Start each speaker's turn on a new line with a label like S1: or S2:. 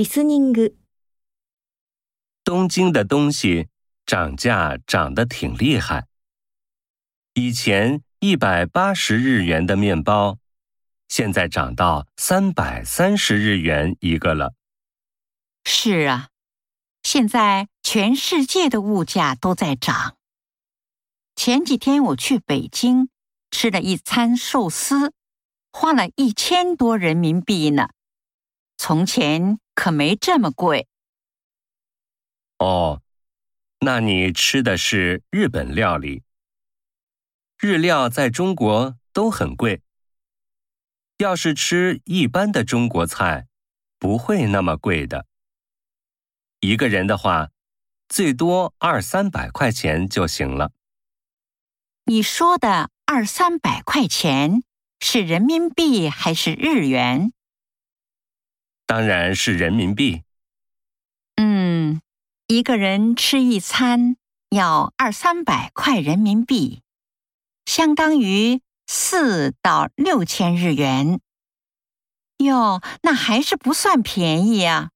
S1: リスニング、
S2: 东京的东西涨价涨得挺厉害。以前一百八十日元的面包，现在涨到三百三十日元一个了。
S3: 是啊，现在全世界的物价都在涨。前几天我去北京吃了一餐寿司，花了一千多人民币呢。从前 可没这么贵。
S2: 哦，那你吃的是日本料理。日料在中国都很贵。要是吃一般的中国菜，不会那么贵的。一个人的话，最多二三百块钱就行了。
S3: 你说的二三百块钱是人民币还是日元？
S2: 当然是人民币。
S3: 嗯，一个人吃一餐要二三百块人民币，相当于四到六千日元。哟，那还是不算便宜啊。